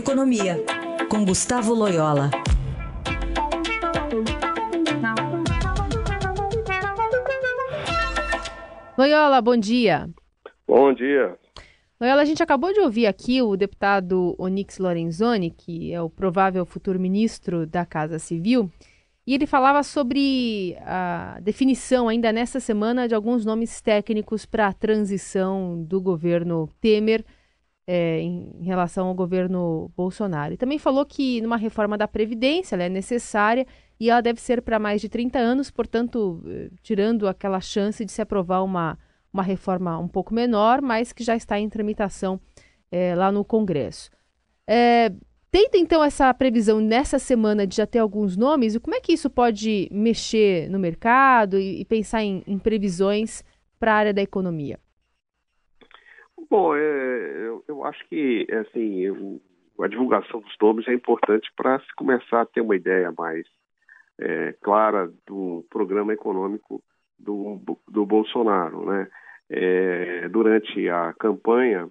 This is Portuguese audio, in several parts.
Economia, com Gustavo Loyola. Loyola, bom dia. Bom dia. Loyola, a gente acabou de ouvir aqui o deputado Onyx Lorenzoni, que é o provável futuro ministro da Casa Civil, e ele falava sobre a definição, ainda nesta semana, de alguns nomes técnicos para a transição do governo Temer é, em relação ao governo Bolsonaro. E também falou que numa reforma da Previdência ela é necessária e ela deve ser para mais de 30 anos, portanto, eh, tirando aquela chance de se aprovar uma, uma reforma um pouco menor, mas que já está em tramitação é, lá no Congresso. É, Tenta então essa previsão nessa semana de já ter alguns nomes, e como é que isso pode mexer no mercado e, e pensar em, em previsões para a área da economia? Bom, é, eu, eu, acho que assim, eu, a divulgação dos nomes é importante para se começar a ter uma ideia mais é, clara do programa econômico do, do Bolsonaro. Né? É, durante a campanha,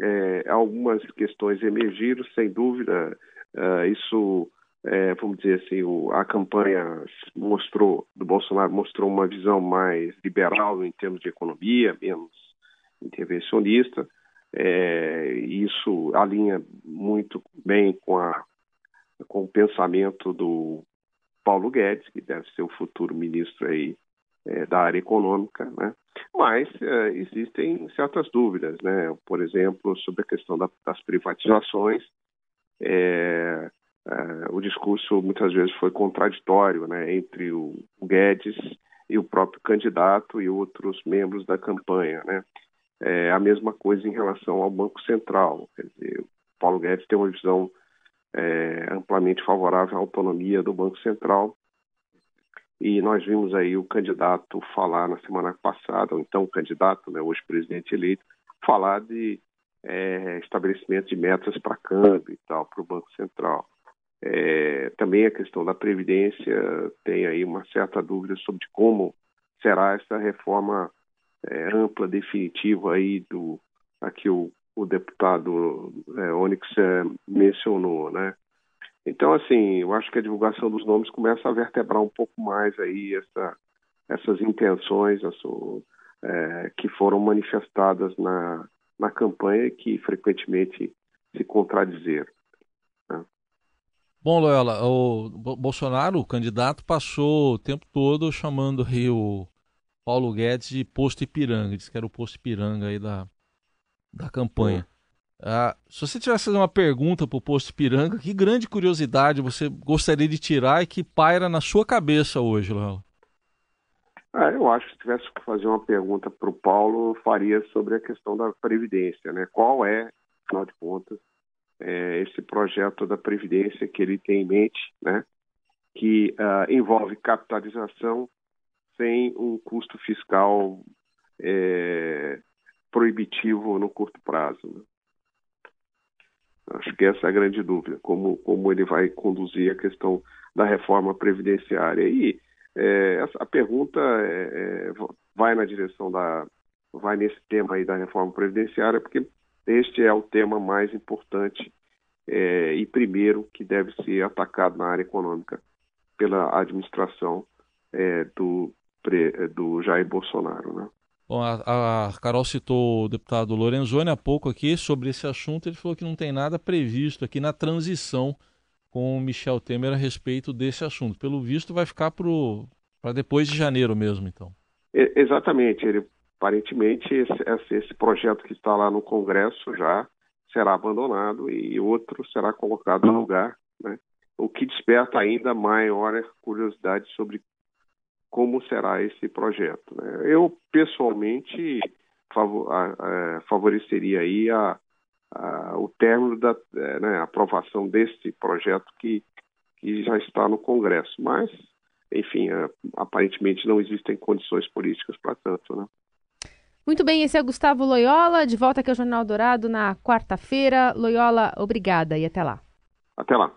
é, algumas questões emergiram, sem dúvida, é, isso, é, vamos dizer assim, o, a campanha mostrou, do Bolsonaro mostrou uma visão mais liberal em termos de economia, menos intervencionista. É, isso alinha muito bem com, a, com o pensamento do Paulo Guedes, que deve ser o futuro ministro aí é, da área econômica, né? Mas é, existem certas dúvidas, né? Por exemplo, sobre a questão da, das privatizações, é, é, o discurso muitas vezes foi contraditório, né? Entre o Guedes e o próprio candidato e outros membros da campanha, né? É, a mesma coisa em relação ao Banco Central, quer dizer, o Paulo Guedes tem uma visão é, amplamente favorável à autonomia do Banco Central, e nós vimos aí o candidato falar na semana passada, ou então o candidato, né, hoje presidente eleito, falar de é, estabelecimento de metas para câmbio e tal, para o Banco Central. É, também a questão da Previdência tem aí uma certa dúvida sobre como será essa reforma é, ampla, definitiva aí do aqui o, o deputado é, Onyx é, mencionou, né? Então, assim, eu acho que a divulgação dos nomes começa a vertebrar um pouco mais aí essa, essas intenções é, que foram manifestadas na, na campanha e que frequentemente se contradizeram. Né? Bom, Loyola, o Bolsonaro, o candidato, passou o tempo todo chamando aí o Paulo Guedes de posto Ipiranga, disse que era o posto Ipiranga aí da, da campanha. Ah, se você tivesse fazer uma pergunta para o posto Piranga, que grande curiosidade você gostaria de tirar e que paira na sua cabeça hoje, Léo? Ah, eu acho que se tivesse que fazer uma pergunta para o Paulo, faria sobre a questão da Previdência. Né? Qual é, afinal de contas, é, esse projeto da Previdência que ele tem em mente, né? que uh, envolve capitalização sem um custo fiscal é, proibitivo no curto prazo. Né? Acho que essa é a grande dúvida, como, como ele vai conduzir a questão da reforma previdenciária. E é, essa, a pergunta é, é, vai na direção da. vai nesse tema aí da reforma previdenciária, porque este é o tema mais importante é, e primeiro que deve ser atacado na área econômica pela administração é, do, do Jair Bolsonaro. Né? Bom, a, a, Carol citou o deputado Lorenzoni há pouco aqui sobre esse assunto. Ele falou que não tem nada previsto aqui na transição com o Michel Temer a respeito desse assunto. Pelo visto, vai ficar para depois de janeiro mesmo, então. exatamente. Ele, aparentemente, esse, esse projeto que está lá no Congresso já será abandonado e outro será colocado no lugar, né? o que desperta ainda maior curiosidade sobre como será esse projeto. Né? Eu, pessoalmente, favor, a, a, favoreceria aí a, o término da é, né, aprovação desse projeto que, que já está no Congresso. Mas, enfim, é, aparentemente não existem condições políticas para tanto. Né? Muito bem, esse é Gustavo Loyola, de volta aqui ao Jornal Dourado na quarta-feira. Loyola, obrigada e até lá. Até lá.